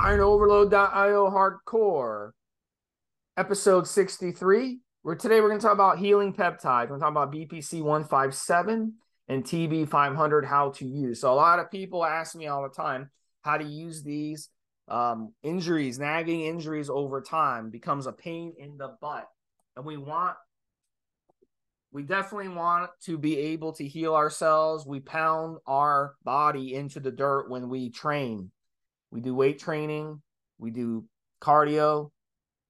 IronOverload.io Hardcore, episode 63. Where today we're going to talk about healing peptides. We're going to talk about BPC 157 and TB 500, how to use. So, a lot of people ask me all the time how to use these. Um, injuries, nagging injuries over time becomes a pain in the butt. And we want, we definitely want to be able to heal ourselves. We pound our body into the dirt when we train we do weight training, we do cardio.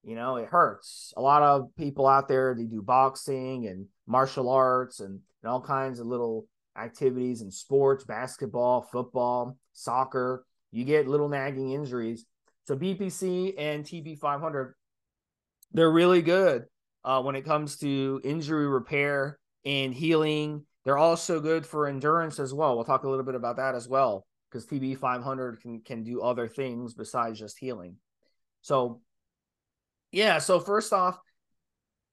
You know, it hurts. A lot of people out there they do boxing and martial arts and, and all kinds of little activities and sports, basketball, football, soccer. You get little nagging injuries. So BPC and TB 500, they're really good uh, when it comes to injury repair and healing. They're also good for endurance as well. We'll talk a little bit about that as well because TB 500 can can do other things besides just healing. So, yeah. So first off,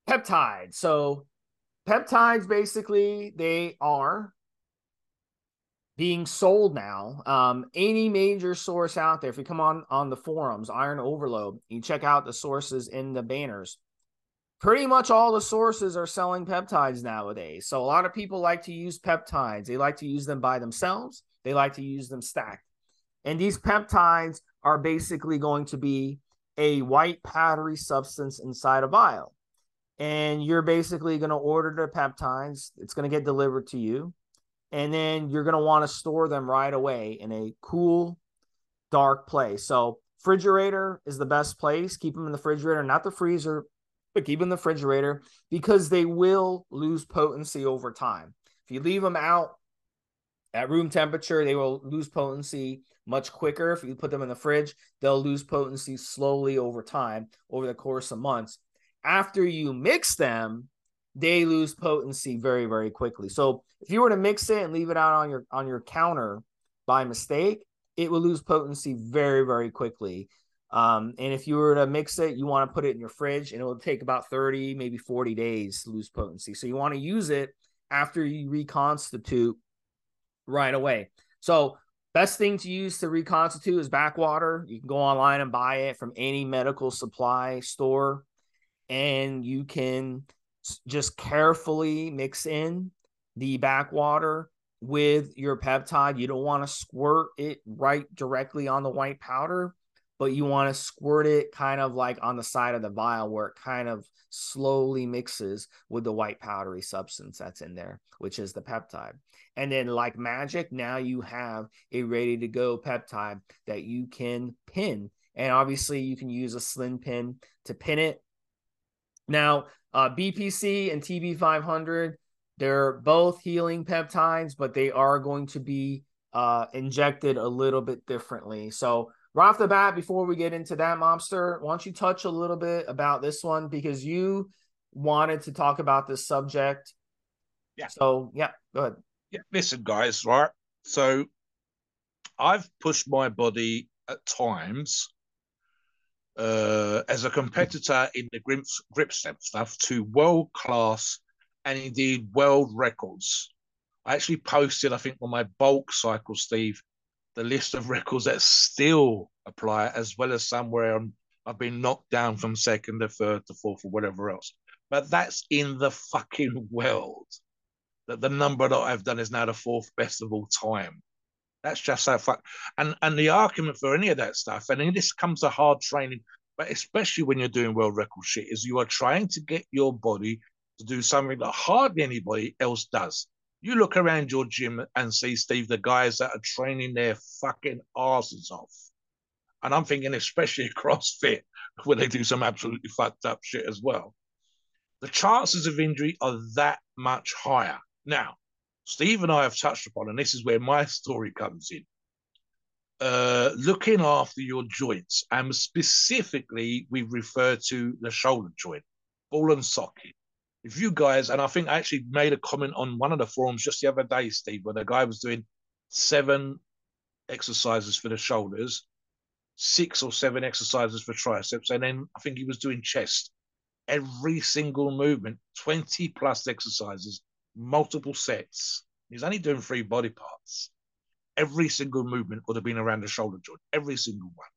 peptides. So peptides basically they are being sold now. Um, any major source out there, if you come on on the forums, Iron Overload, you check out the sources in the banners. Pretty much all the sources are selling peptides nowadays. So a lot of people like to use peptides. They like to use them by themselves. They like to use them stacked. And these peptides are basically going to be a white powdery substance inside a vial. And you're basically going to order the peptides. It's going to get delivered to you. And then you're going to want to store them right away in a cool, dark place. So, refrigerator is the best place. Keep them in the refrigerator, not the freezer, but keep them in the refrigerator because they will lose potency over time. If you leave them out at room temperature, they will lose potency much quicker. If you put them in the fridge, they'll lose potency slowly over time, over the course of months. After you mix them, they lose potency very, very quickly. So if you were to mix it and leave it out on your on your counter by mistake, it will lose potency very, very quickly. Um, and if you were to mix it, you want to put it in your fridge, and it will take about 30, maybe 40 days to lose potency. So you want to use it after you reconstitute right away. So best thing to use to reconstitute is bac water. You can go online and buy it from any medical supply store, and you can just carefully mix in the bac water with your peptide. You don't want to squirt it right directly on the white powder but you want to squirt it kind of like on the side of the vial where it kind of slowly mixes with the white powdery substance that's in there, which is the peptide. And then, like magic, now you have a ready to go peptide that you can pin. And obviously, you can use a slim pin to pin it. Now, uh, BPC and TB500, they're both healing peptides, but they are going to be uh, injected a little bit differently. So, right off the bat, before we get into that, Mobster, why don't you touch a little bit about this one because you wanted to talk about this subject. Yeah. So yeah, go ahead. Yeah, listen, guys, right? So I've pushed my body at times uh, as a competitor in the grip, grip step stuff to world class and indeed world records. I actually posted, I think, on my bulk cycle, Steve, the list of records that still apply, as well as somewhere I've been knocked down from second to third to fourth or whatever else. But that's in the fucking world. That the number that I've done is now the fourth best of all time. That's just so fuck. And and the argument for any of that stuff, and this comes to hard training, but especially when you're doing world record shit, is you are trying to get your body to do something that hardly anybody else does. You look around your gym and see, Steve, the guys that are training their fucking asses off. And I'm thinking, especially CrossFit, where they do some absolutely fucked up shit as well. The chances of injury are that much higher. Now, Steve and I have touched upon, and this is where my story comes in. uh, looking after your joints, and specifically, we refer to the shoulder joint, ball and socket. If you guys, and I think I actually made a comment on one of the forums just the other day, Steve, where the guy was doing seven exercises for the shoulders, six or seven exercises for triceps, and then I think he was doing chest. Every single movement, 20 plus exercises, multiple sets. He's only doing three body parts every single movement would have been around the shoulder joint, every single one.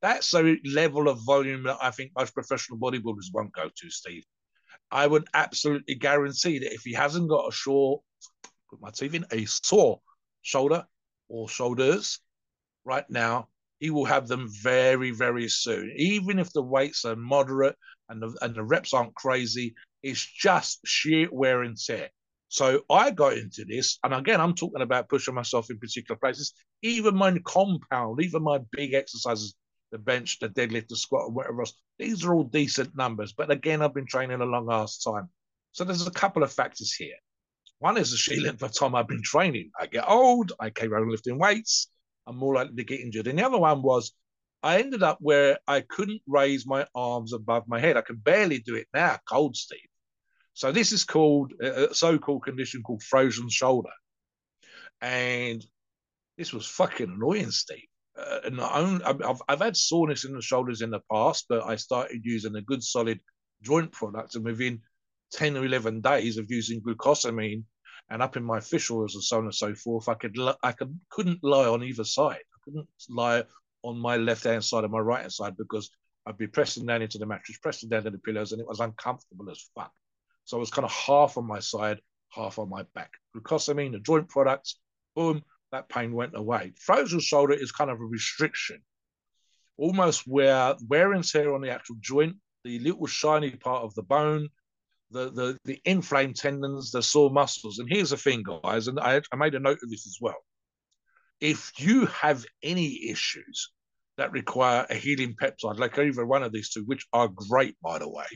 That's a level of volume that I think most professional bodybuilders won't go to, Steve. I would absolutely guarantee that if he hasn't got a short, put my teeth in, a sore shoulder or shoulders right now, he will have them very, very soon. Even if the weights are moderate and the, and the reps aren't crazy, it's just sheer wear and tear. So I got into this, and again, I'm talking about pushing myself in particular places. Even my compound, even my big exercises, the bench, the deadlift, the squat, and whatever else, these are all decent numbers. But again, I've been training a long ass time. So there's a couple of factors here. One is the sheer length of time I've been training. I get old, I carry on lifting weights, I'm more likely to get injured. And the other one was I ended up where I couldn't raise my arms above my head. I can barely do it now, cold Steve. So this is called a so-called condition called frozen shoulder, and this was fucking annoying, Steve. Uh, and I've, I've had soreness in the shoulders in the past, but I started using a good solid joint product, and within ten or eleven days of using glucosamine and up in my fish oils and so on and so forth, I could I could couldn't lie on either side. I couldn't lie on my left hand side or my right hand side because I'd be pressing down into the mattress, pressing down to the pillows, and it was uncomfortable as fuck. So I was kind of half on my side, half on my back. Glucosamine, the joint products, boom, that pain went away. Frozen shoulder is kind of a restriction, almost where wear and tear on the actual joint, the little shiny part of the bone, the, the, the inflamed tendons, the sore muscles. And here's the thing, guys, and I, I made a note of this as well. If you have any issues that require a healing peptide, like either one of these two, which are great, by the way,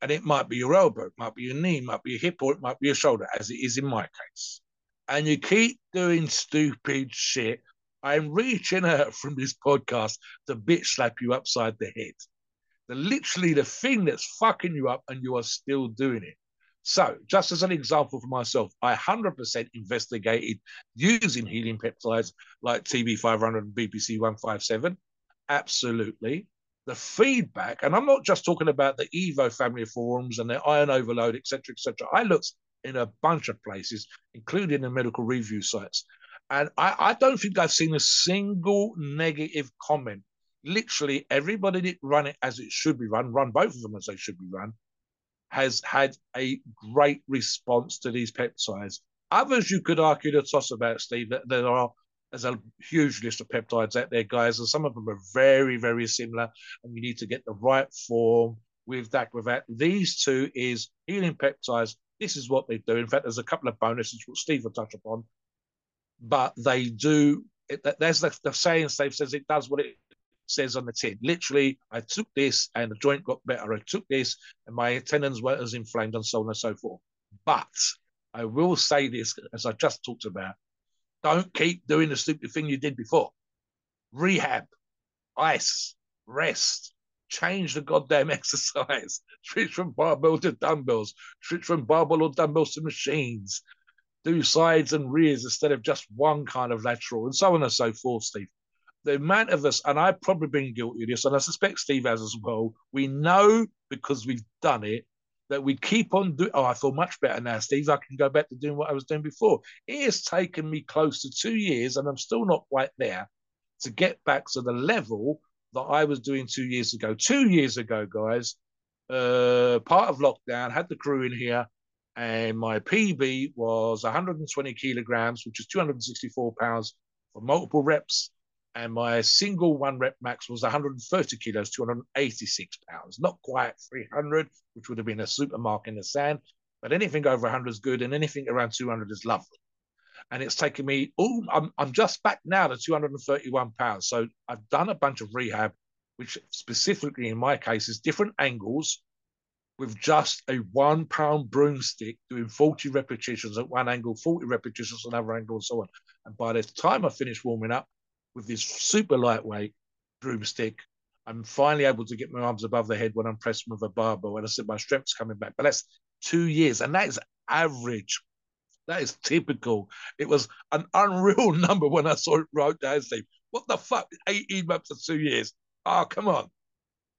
and it might be your elbow, it might be your knee, it might be your hip, or it might be your shoulder, as it is in my case. And you keep doing stupid shit. I'm reaching out from this podcast to bitch slap you upside the head. The literally the thing that's fucking you up, and you are still doing it. So, just as an example for myself, I 100% investigated using healing peptides like TB500 and BPC 157. Absolutely the feedback, and I'm not just talking about the Evo family forums and the Iron Overload, etc., etc. I looked in a bunch of places, including the medical review sites, and I, I don't think I've seen a single negative comment. Literally, everybody that run it as it should be run, run both of them as they should be run, has had a great response to these peptides. Others you could argue the toss about, Steve, that there are there's a huge list of peptides out there, guys, and some of them are very, very similar. And you need to get the right form with that. With that, these two is healing peptides. This is what they do. In fact, there's a couple of bonuses which Steve will touch upon, but they do. It, there's the, the saying Steve says it does what it says on the tin. Literally, I took this and the joint got better. I took this and my tendons weren't as inflamed and so on and so forth. But I will say this, as I just talked about, don't keep doing the stupid thing you did before. Rehab, ice, rest, change the goddamn exercise. Switch from barbell to dumbbells. Switch from barbell or dumbbells to machines. Do sides and rears instead of just one kind of lateral, and so on and so forth, Steve. The amount of us, and I've probably been guilty of this, and I suspect Steve has as well. We know because we've done it that we keep on doing. Oh, I feel much better now, Steve. I can go back to doing what I was doing before. It has taken me close to two years, and I'm still not quite there to get back to the level that I was doing two years ago. Two years ago, guys, uh, part of lockdown, had the crew in here, and my PB was 120 kilograms, which is 264 pounds for multiple reps and my single one rep max was 130 kilos, 286 pounds. Not quite 300, which would have been a super mark in the sand, but anything over 100 is good, and anything around 200 is lovely. And it's taken me, oh, I'm, I'm just back now to 231 pounds. So I've done a bunch of rehab, which specifically in my case is different angles with just a one pound broomstick doing 40 repetitions at one angle, 40 repetitions at another angle, and so on. And by the time I finish warming up, with this super lightweight broomstick. I'm finally able to get my arms above the head when I'm pressing with a barbell. And I said my strength's coming back. But that's two years, and that is average. That is typical. It was an unreal number when I saw it wrote down. Steve, what the fuck? 18 months or two years. Oh, come on.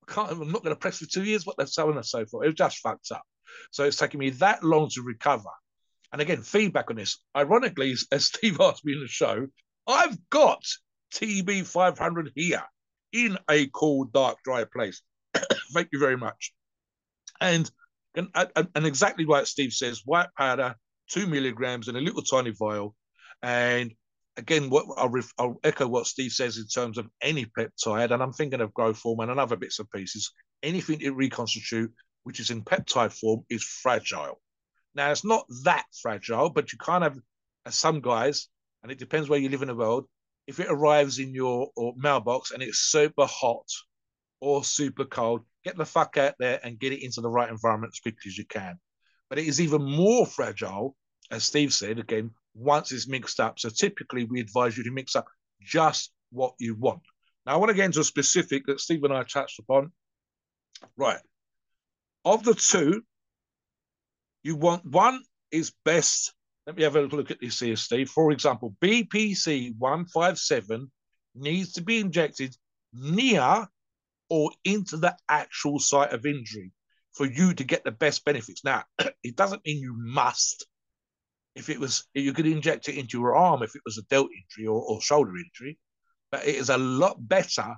I can't, I'm not going to press for two years. What they're selling and so forth. It was just fucked up. So it's taken me that long to recover. And again, feedback on this. Ironically, as Steve asked me in the show, I've got TB 500 here in a cool, dark, dry place. Thank you very much. And, and and exactly what Steve says, white powder, two milligrams in a little tiny vial. And again, what I'll, ref, I'll, echo what Steve says in terms of any peptide, and I'm thinking of growth hormone and other bits and pieces. Anything to reconstitute, which is in peptide form, is fragile. Now, it's not that fragile, but you kind of, as some guys, and it depends where you live in the world, if it arrives in your mailbox and it's super hot or super cold, get the fuck out there and get it into the right environment as quickly as you can. But it is even more fragile, as Steve said, again, once it's mixed up. So typically we advise you to mix up just what you want. Now I want to get into a specific that Steve and I touched upon. Right. Of the two, you want one is best. Let me have a look at this here, Steve. For example, BPC 157 needs to be injected near or into the actual site of injury for you to get the best benefits. Now, it doesn't mean you must. If it was, you could inject it into your arm if it was a delt injury or, or shoulder injury, but it is a lot better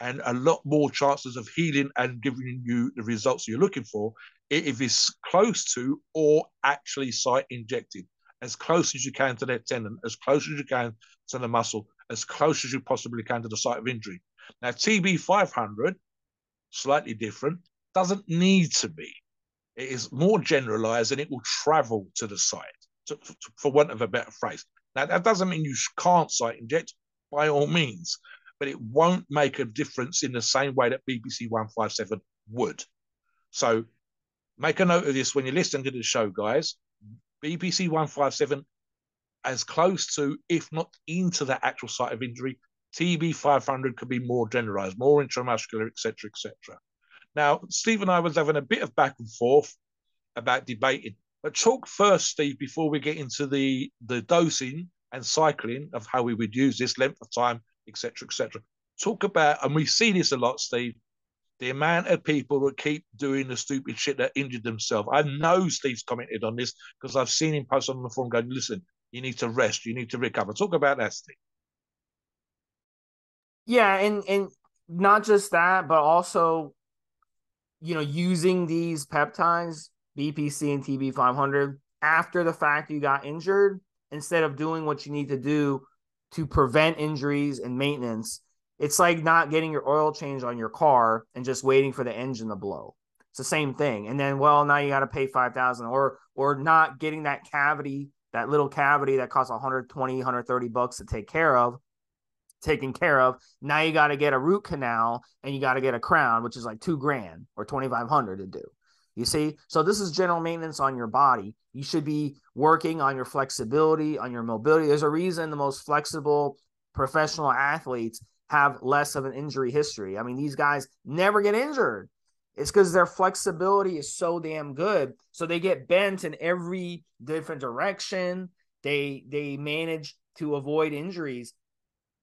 and a lot more chances of healing and giving you the results you're looking for if it's close to or actually site injected, as close as you can to that tendon, as close as you can to the muscle, as close as you possibly can to the site of injury. Now, TB 500, slightly different, doesn't need to be. It is more generalized and it will travel to the site, to, for want of a better phrase. Now, that doesn't mean you can't site inject by all means, but it won't make a difference in the same way that BPC 157 would. So Make a note of this when you're listening to the show, guys. BPC 157 as close to, if not into the actual site of injury. TB 500 could be more generalized, more intramuscular, etc., etc. Now, Steve and I was having a bit of back and forth about debating, but talk first, Steve, before we get into the the dosing and cycling of how we would use this length of time, etc., etc. Talk about, and we see this a lot, Steve the amount of people that keep doing the stupid shit that injured themselves. I know Steve's commented on this because I've seen him post on the forum going, listen, you need to rest, you need to recover. Talk about that, Steve. Yeah, and and not just that, but also, you know, using these peptides, BPC and TB 500, after the fact you got injured, instead of doing what you need to do to prevent injuries and maintenance it's like not getting your oil change on your car and just waiting for the engine to blow. It's the same thing. And then, well, now you got to pay 5000 or, or not getting that cavity, that little cavity that costs 120, 130 bucks to take care of, taken care of. Now you got to get a root canal and you got to get a crown, which is like two grand or 2,500 to do. You see? So this is general maintenance on your body. You should be working on your flexibility, on your mobility. There's a reason the most flexible professional athletes have less of an injury history. I mean, these guys never get injured. It's because their flexibility is so damn good. So they get bent in every different direction. They they manage to avoid injuries.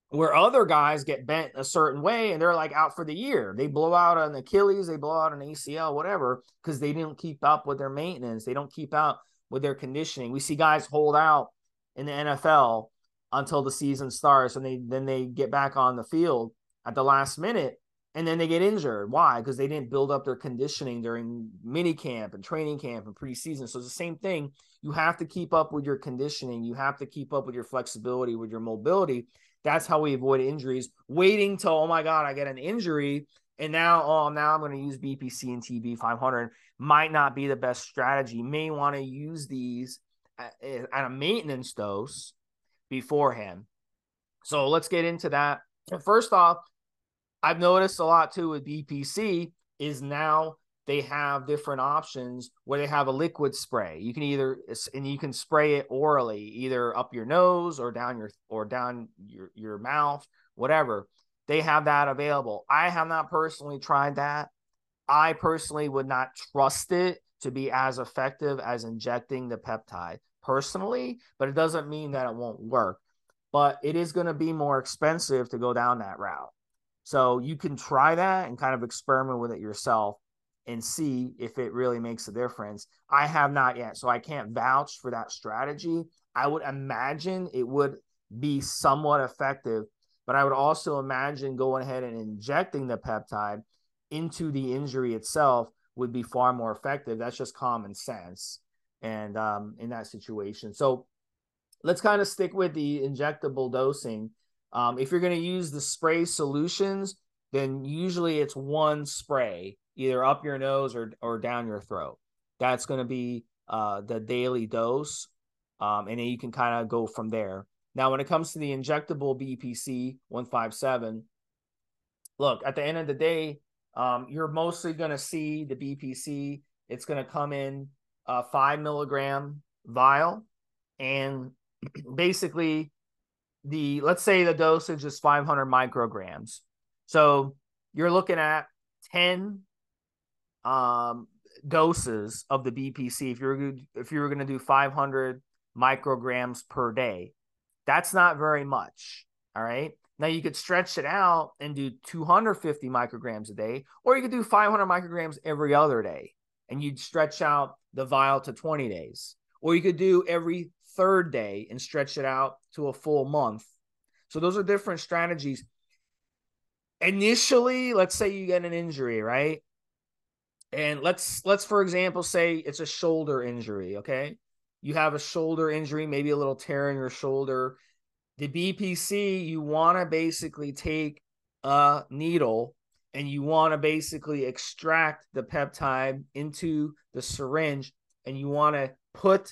Where other guys get bent a certain way and they're like out for the year. They blow out an Achilles, they blow out an ACL, whatever, because they didn't keep up with their maintenance. They don't keep out with their conditioning. We see guys hold out in the NFL until the season starts and they then they get back on the field at the last minute and then they get injured. Why? Because they didn't build up their conditioning during mini camp and training camp and preseason. So it's the same thing. You have to keep up with your conditioning. You have to keep up with your flexibility, with your mobility. That's how we avoid injuries. Waiting till, oh my God, I get an injury. And now, oh, now I'm going to use BPC and TB 500 might not be the best strategy. May want to use these at, at a maintenance dose beforehand. So let's get into that. First off, I've noticed a lot too with BPC is now they have different options where they have a liquid spray. You can either and you can spray it orally, either up your nose or down your or down your your mouth, whatever. They have that available. I have not personally tried that. I personally would not trust it to be as effective as injecting the peptide personally, but it doesn't mean that it won't work. But it is going to be more expensive to go down that route. So you can try that and kind of experiment with it yourself and see if it really makes a difference. I have not yet, so I can't vouch for that strategy. I would imagine it would be somewhat effective, but I would also imagine going ahead and injecting the peptide into the injury itself would be far more effective. That's just common sense. And um, in that situation, so let's kind of stick with the injectable dosing. Um, if you're going to use the spray solutions, then usually it's one spray, either up your nose or or down your throat. That's going to be uh, the daily dose, um, and then you can kind of go from there. Now, when it comes to the injectable BPC 157, look, at the end of the day, um, you're mostly going to see the BPC. It's going to come in a five milligram vial, and basically, the let's say the dosage is 500 micrograms. So you're looking at 10 um, doses of the BPC. If you're if you were going to do 500 micrograms per day, that's not very much. All right. Now you could stretch it out and do 250 micrograms a day, or you could do 500 micrograms every other day, and you'd stretch out the vial to 20 days, or you could do every third day and stretch it out to a full month. So those are different strategies. Initially, let's say you get an injury, right? And let's let's for example say it's a shoulder injury, okay? You have a shoulder injury, maybe a little tear in your shoulder the BPC, you want to basically take a needle and you want to basically extract the peptide into the syringe and you want to put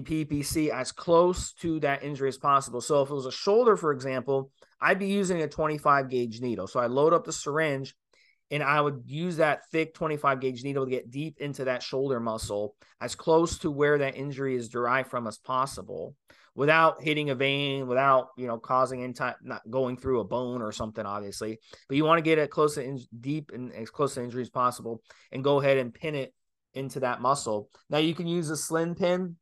the BPC as close to that injury as possible. So if it was a shoulder, for example, I'd be using a 25 gauge needle. So I load up the syringe and I would use that thick 25 gauge needle to get deep into that shoulder muscle as close to where that injury is derived from as possible without hitting a vein, without you know causing any time not going through a bone or something, obviously. But you want to get it close to in, deep and as close to injury as possible, and go ahead and pin it into that muscle. Now you can use a slim pin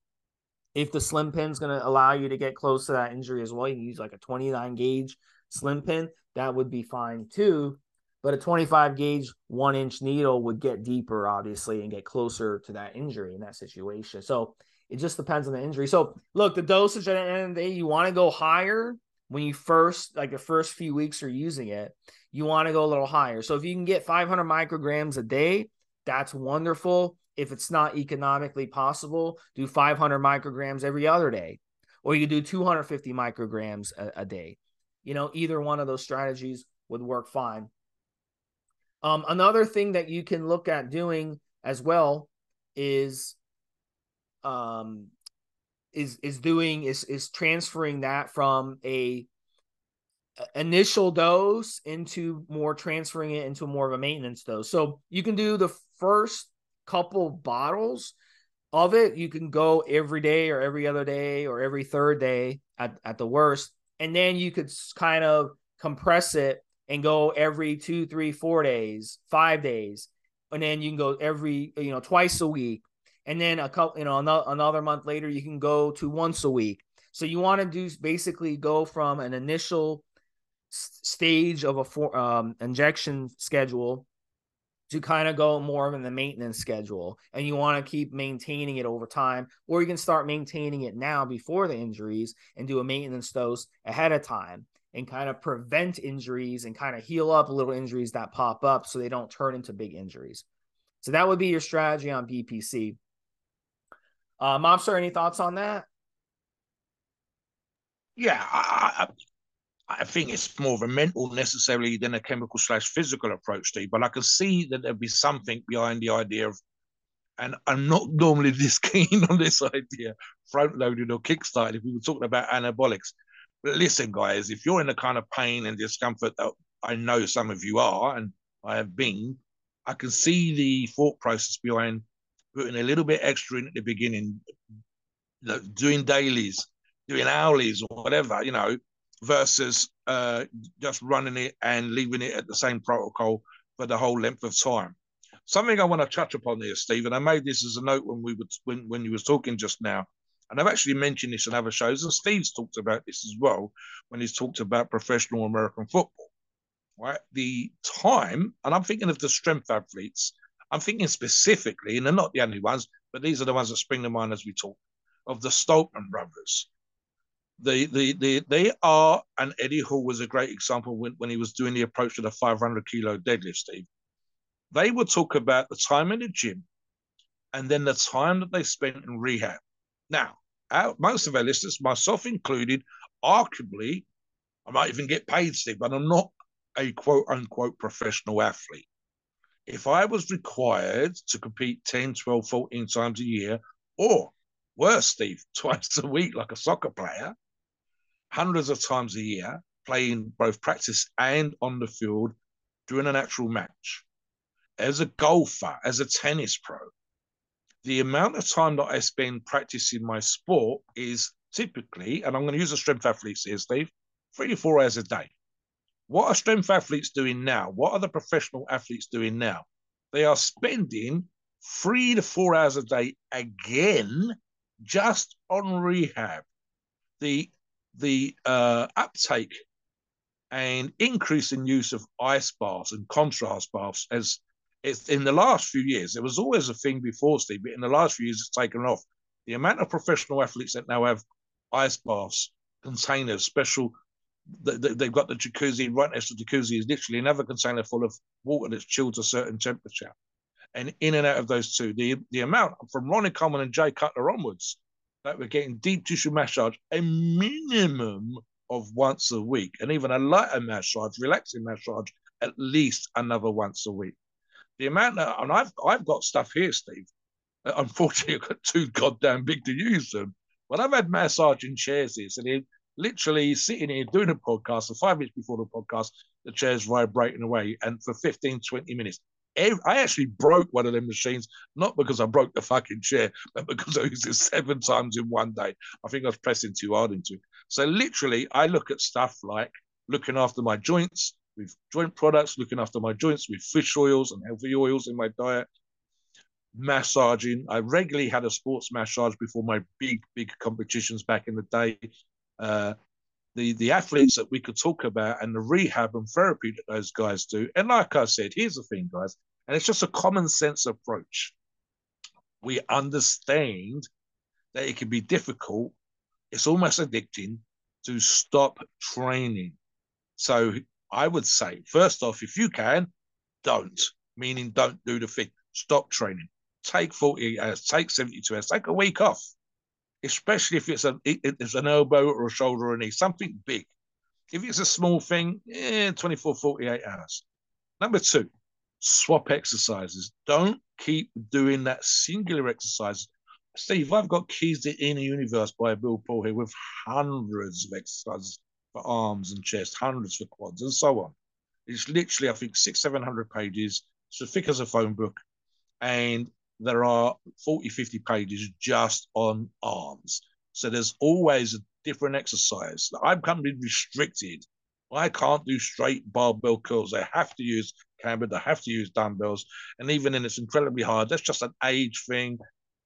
if the slim pin's going to allow you to get close to that injury as well. You can use like a 29 gauge slim pin, that would be fine too. But a 25 gauge one inch needle would get deeper, obviously, and get closer to that injury in that situation. So it just depends on the injury. So look, the dosage at the end of the day, you want to go higher when you first, like the first few weeks are using it. You want to go a little higher. So if you can get 500 micrograms a day, that's wonderful. If it's not economically possible, do 500 micrograms every other day, or you do 250 micrograms a, a day. You know, either one of those strategies would work fine. Um, another thing that you can look at doing as well is um, is is doing is is transferring that from a initial dose into more transferring it into more of a maintenance dose. So you can do the first couple bottles of it. You can go every day or every other day or every third day at, at the worst. And then you could kind of compress it and go every two, three, four days, five days. And then you can go every, you know, twice a week and then a couple, you know, another, another month later, you can go to once a week. So you want to do basically go from an initial stage of a for, um, injection schedule to kind of go more of in the maintenance schedule and you want to keep maintaining it over time or you can start maintaining it now before the injuries and do a maintenance dose ahead of time and kind of prevent injuries and kind of heal up little injuries that pop up so they don't turn into big injuries so that would be your strategy on bpc uh, Mobster, any thoughts on that? Yeah, I, I, think it's more of a mental necessarily than a chemical slash physical approach, Steve. But I can see that there'd be something behind the idea of, and I'm not normally this keen on this idea, front loading or kickstarting. If we were talking about anabolics, but listen, guys, if you're in the kind of pain and discomfort that I know some of you are, and I have been, I can see the thought process behind putting a little bit extra in at the beginning, doing dailies, doing hourlies or whatever, you know, versus uh, just running it and leaving it at the same protocol for the whole length of time. Something I want to touch upon here, Steve, and I made this as a note when we were when when you was talking just now, and I've actually mentioned this in other shows, and Steve's talked about this as well when he's talked about professional American football. Right, the time, and I'm thinking of the strength athletes. I'm thinking specifically, and they're not the only ones, but these are the ones that spring to mind as we talk of the Stoltman brothers. The, the, the, they are, and Eddie Hall was a great example when, when he was doing the approach to the 500 kilo deadlift, Steve. They would talk about the time in the gym and then the time that they spent in rehab. Now, our, most of our listeners, myself included, arguably, I might even get paid, Steve, but I'm not a quote unquote professional athlete. If I was required to compete 10, 12, 14 times a year, or worse, Steve, twice a week like a soccer player, hundreds of times a year, playing both practice and on the field during an actual match. As a golfer, as a tennis pro, the amount of time that I spend practicing my sport is typically, and I'm going to use the strength athletes here, Steve, three to four hours a day. What are strength athletes doing now? What are the professional athletes doing now? They are spending three to four hours a day again just on rehab. The the uh, uptake and increase in use of ice baths and contrast baths as it's in the last few years. There was always a thing before, Steve, but in the last few years, it's taken off. The amount of professional athletes that now have ice baths, containers, special. They've got the jacuzzi right next to the jacuzzi is literally another container full of water that's chilled to a certain temperature. And in and out of those two, the the amount from Ronnie Coleman and Jay Cutler onwards that we're getting deep tissue massage a minimum of once a week, and even a lighter massage, relaxing massage, at least another once a week. The amount that, and I've I've got stuff here, Steve. Uh, unfortunately, I've got too goddamn big to use them. But I've had massaging chairs here, so literally sitting here doing a podcast, and five minutes before the podcast, the chair's vibrating away, and for 15, 20 minutes, I actually broke one of them machines, not because I broke the fucking chair, but because I used it seven times in one day. I think I was pressing too hard into it. So literally, I look at stuff like looking after my joints with joint products, looking after my joints with fish oils and healthy oils in my diet, massaging. I regularly had a sports massage before my big, big competitions back in the day. Uh, the the athletes that we could talk about and the rehab and therapy that those guys do. And like I said, here's the thing, guys, and it's just a common sense approach. We understand that it can be difficult. It's almost addicting to stop training. So I would say, first off, if you can, don't. Meaning, don't do the thing. Stop training. Take 40 hours. Take 72 hours. Take a week off especially if it's a it's an elbow or a shoulder or a knee, something big. If it's a small thing, eh, 24, 48 hours. Number two, swap exercises. Don't keep doing that singular exercise. Steve, I've got Keys to Inner Universe by Bill Pearl here with hundreds of exercises for arms and chest, hundreds for quads, and so on. It's literally, I think, six, 700 pages. It's as thick as a phone book. And there are 40, 50 pages just on arms. So there's always a different exercise. I'm to be restricted. I can't do straight barbell curls. I have to use cambered. I have to use dumbbells. And even then, it's incredibly hard. That's just an age thing,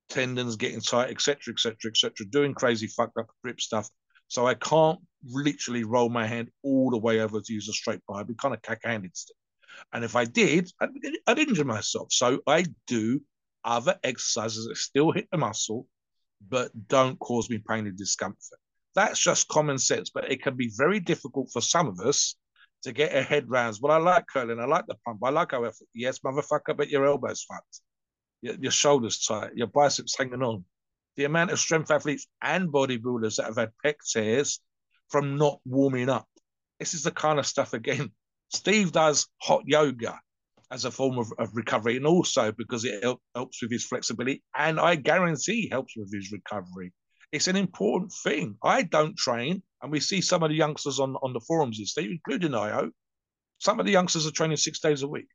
tendons getting tight, etc., etc., etc. Doing crazy fucked up grip stuff. So I can't literally roll my hand all the way over to use a straight bar. I'd be kind of cack-handed still. And if I did, I'd, I'd injure myself. So I do other exercises that still hit the muscle, but don't cause me pain and discomfort. That's just common sense, but it can be very difficult for some of us to get our head round. Well, I like curling, I like the pump, I like our. Yes, motherfucker, but your elbows fucked, your, your shoulders tight, your biceps hanging on. The amount of strength athletes and bodybuilders that have had pec tears from not warming up. This is the kind of stuff again. Steve does hot yoga as a form of, of recovery, and also because it help, helps with his flexibility, and I guarantee helps with his recovery. It's an important thing. I don't train, and we see some of the youngsters on, on the forums, Steve, including IO. Some of the youngsters are training six days a week.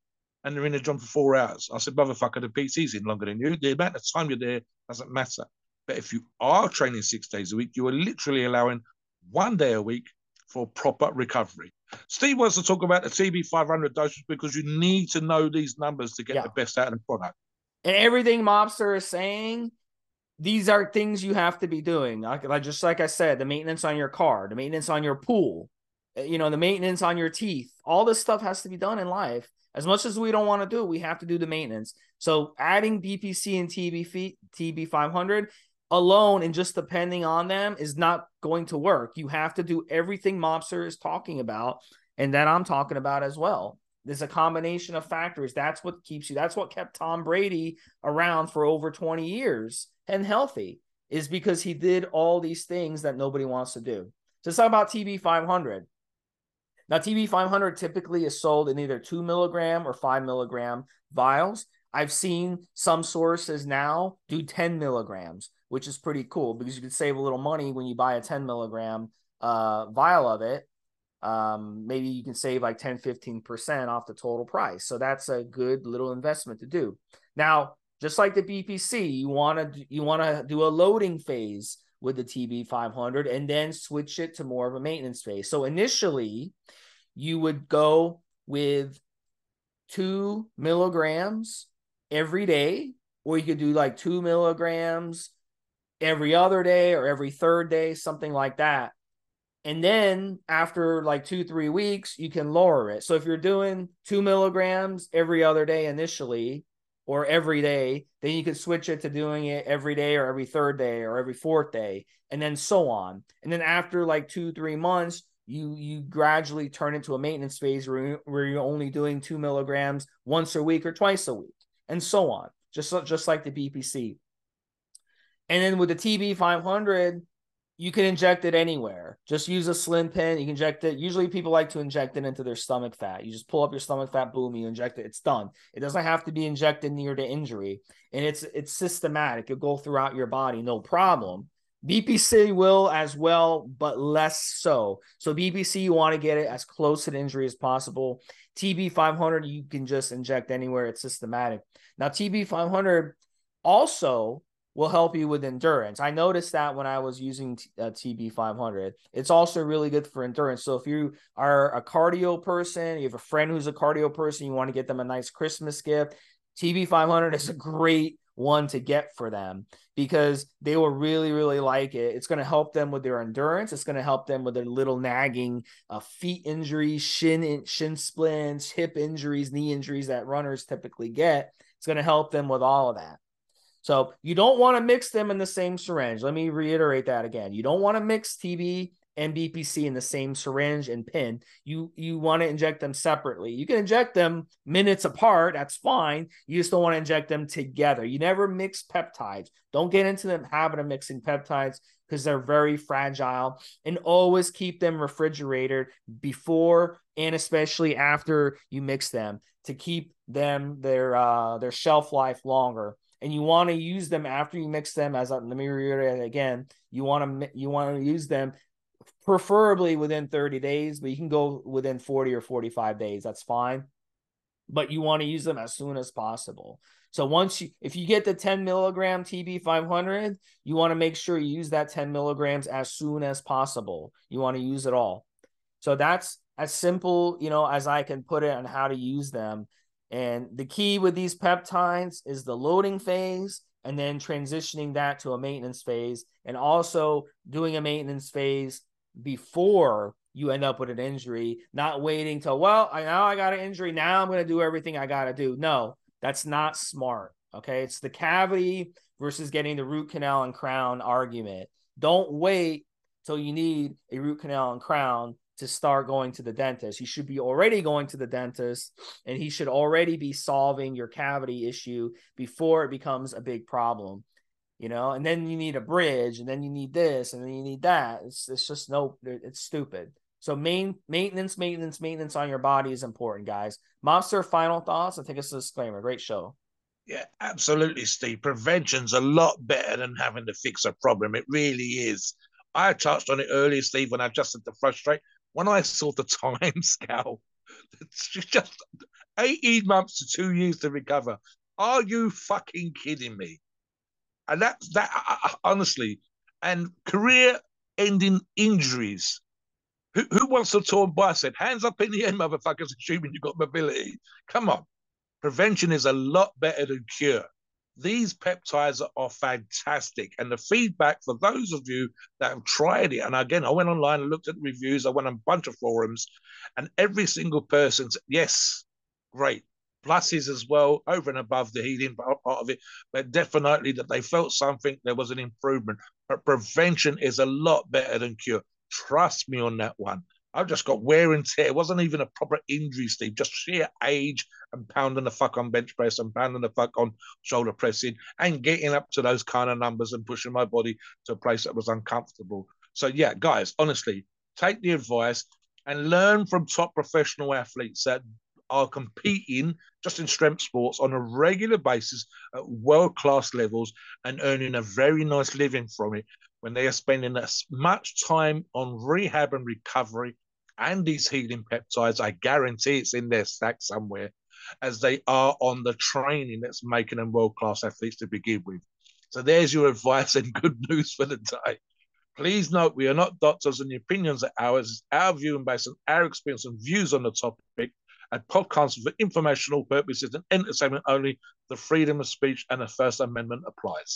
and they're in the job for four hours. I said, motherfucker, the PC's in longer than you. The amount of time you're there doesn't matter. But if you are training six days a week, you are literally allowing one day a week for proper recovery. Steve wants to talk about the TB 500 doses because you need to know these numbers to get yeah. the best out of the product. And everything Mobster is saying, these are things you have to be doing. Like, just like I said, the maintenance on your car, the maintenance on your pool, eh, you know, the maintenance on your teeth. All this stuff has to be done in life. As much as we don't want to do, we have to do the maintenance. So adding BPC and TB TB 500 alone and just depending on them is not going to work. You have to do everything Mobster is talking about and that I'm talking about as well. There's a combination of factors. That's what keeps you. That's what kept Tom Brady around for over 20 years and healthy is because he did all these things that nobody wants to do. So let's talk about TB 500. Now, TB 500 typically is sold in either two milligram or five milligram vials. I've seen some sources now do 10 milligrams which is pretty cool because you could save a little money when you buy a 10 milligram uh, vial of it. Um, maybe you can save like 10, 15% off the total price. So that's a good little investment to do. Now, just like the BPC, you want to you want to do a loading phase with the TB 500 and then switch it to more of a maintenance phase. So initially, you would go with two milligrams every day, or you could do like two milligrams every other day or every third day, something like that. And then after like two, three weeks, you can lower it. So if you're doing two milligrams every other day initially or every day, then you could switch it to doing it every day or every third day or every fourth day, and then so on. And then after like two, three months, you you gradually turn into a maintenance phase where, you, where you're only doing two milligrams once a week or twice a week, and so on. Just just like the BPC. And then with the TB 500, you can inject it anywhere. Just use a slim pen. You can inject it. Usually people like to inject it into their stomach fat. You just pull up your stomach fat, boom, you inject it. It's done. It doesn't have to be injected near the injury. And it's it's systematic. It'll go throughout your body, no problem. BPC will as well, but less so. So BPC, you want to get it as close to the injury as possible. TB 500, you can just inject anywhere. It's systematic. Now TB 500 also will help you with endurance. I noticed that when I was using uh, TB500. It's also really good for endurance. So if you are a cardio person, you have a friend who's a cardio person, you want to get them a nice Christmas gift, TB500 is a great one to get for them because they will really really like it it's going to help them with their endurance it's going to help them with their little nagging uh, feet injuries shin shin splints hip injuries knee injuries that runners typically get it's going to help them with all of that so you don't want to mix them in the same syringe. Let me reiterate that again. You don't want to mix TB and BPC in the same syringe and pin. You you want to inject them separately. You can inject them minutes apart. That's fine. You just don't want to inject them together. You never mix peptides. Don't get into the habit of mixing peptides because they're very fragile. And always keep them refrigerated before and especially after you mix them to keep them their uh, their shelf life longer and you want to use them after you mix them as let me reiterate again you want to you want to use them preferably within 30 days but you can go within 40 or 45 days that's fine. But you want to use them as soon as possible. So once you if you get the 10 milligram tb 500 you want to make sure you use that 10 milligrams as soon as possible. You want to use it all. So that's as simple you know as i can put it on how to use them and the key with these peptides is the loading phase and then transitioning that to a maintenance phase and also doing a maintenance phase before you end up with an injury, not waiting till, well, I now I got an injury. Now I'm going to do everything I got to do. No, that's not smart. Okay. It's the cavity versus getting the root canal and crown argument. Don't wait till you need a root canal and crown to start going to the dentist. He should be already going to the dentist and he should already be solving your cavity issue before it becomes a big problem. You know, and then you need a bridge, and then you need this, and then you need that. It's it's just no, it's stupid. So main maintenance, maintenance, maintenance on your body is important, guys. Mobster, final thoughts. I think it's a disclaimer. Great show. Yeah, absolutely, Steve. Prevention's a lot better than having to fix a problem. It really is. I touched on it earlier, Steve, when I just had to frustrate when I saw the time scale, it's just 18 months to two years to recover. Are you fucking kidding me? And that, that honestly, and career ending injuries. Who, who wants a torn bicep? Hands up in the air, motherfuckers, assuming you've got mobility. Come on. Prevention is a lot better than cure. These peptides are fantastic. And the feedback for those of you that have tried it, and again, I went online and looked at reviews, I went on a bunch of forums, and every single person said, yes, great. Pluses as well, over and above the healing part of it, but definitely that they felt something, there was an improvement. But prevention is a lot better than cure. Trust me on that one. I've just got wear and tear. It wasn't even a proper injury, Steve. Just sheer age and pounding the fuck on bench press and pounding the fuck on shoulder pressing and getting up to those kind of numbers and pushing my body to a place that was uncomfortable. So yeah, guys, honestly, take the advice and learn from top professional athletes that are competing just in strength sports on a regular basis at world class levels and earning a very nice living from it when they are spending as much time on rehab and recovery and these healing peptides, I guarantee it's in their stack somewhere, as they are on the training that's making them world class athletes to begin with. So there's your advice and good news for the day. Please note we are not doctors and the opinions are ours. It's our view and based on our experience and views on the topic. And podcasts for informational purposes and entertainment only. The freedom of speech and the First Amendment applies.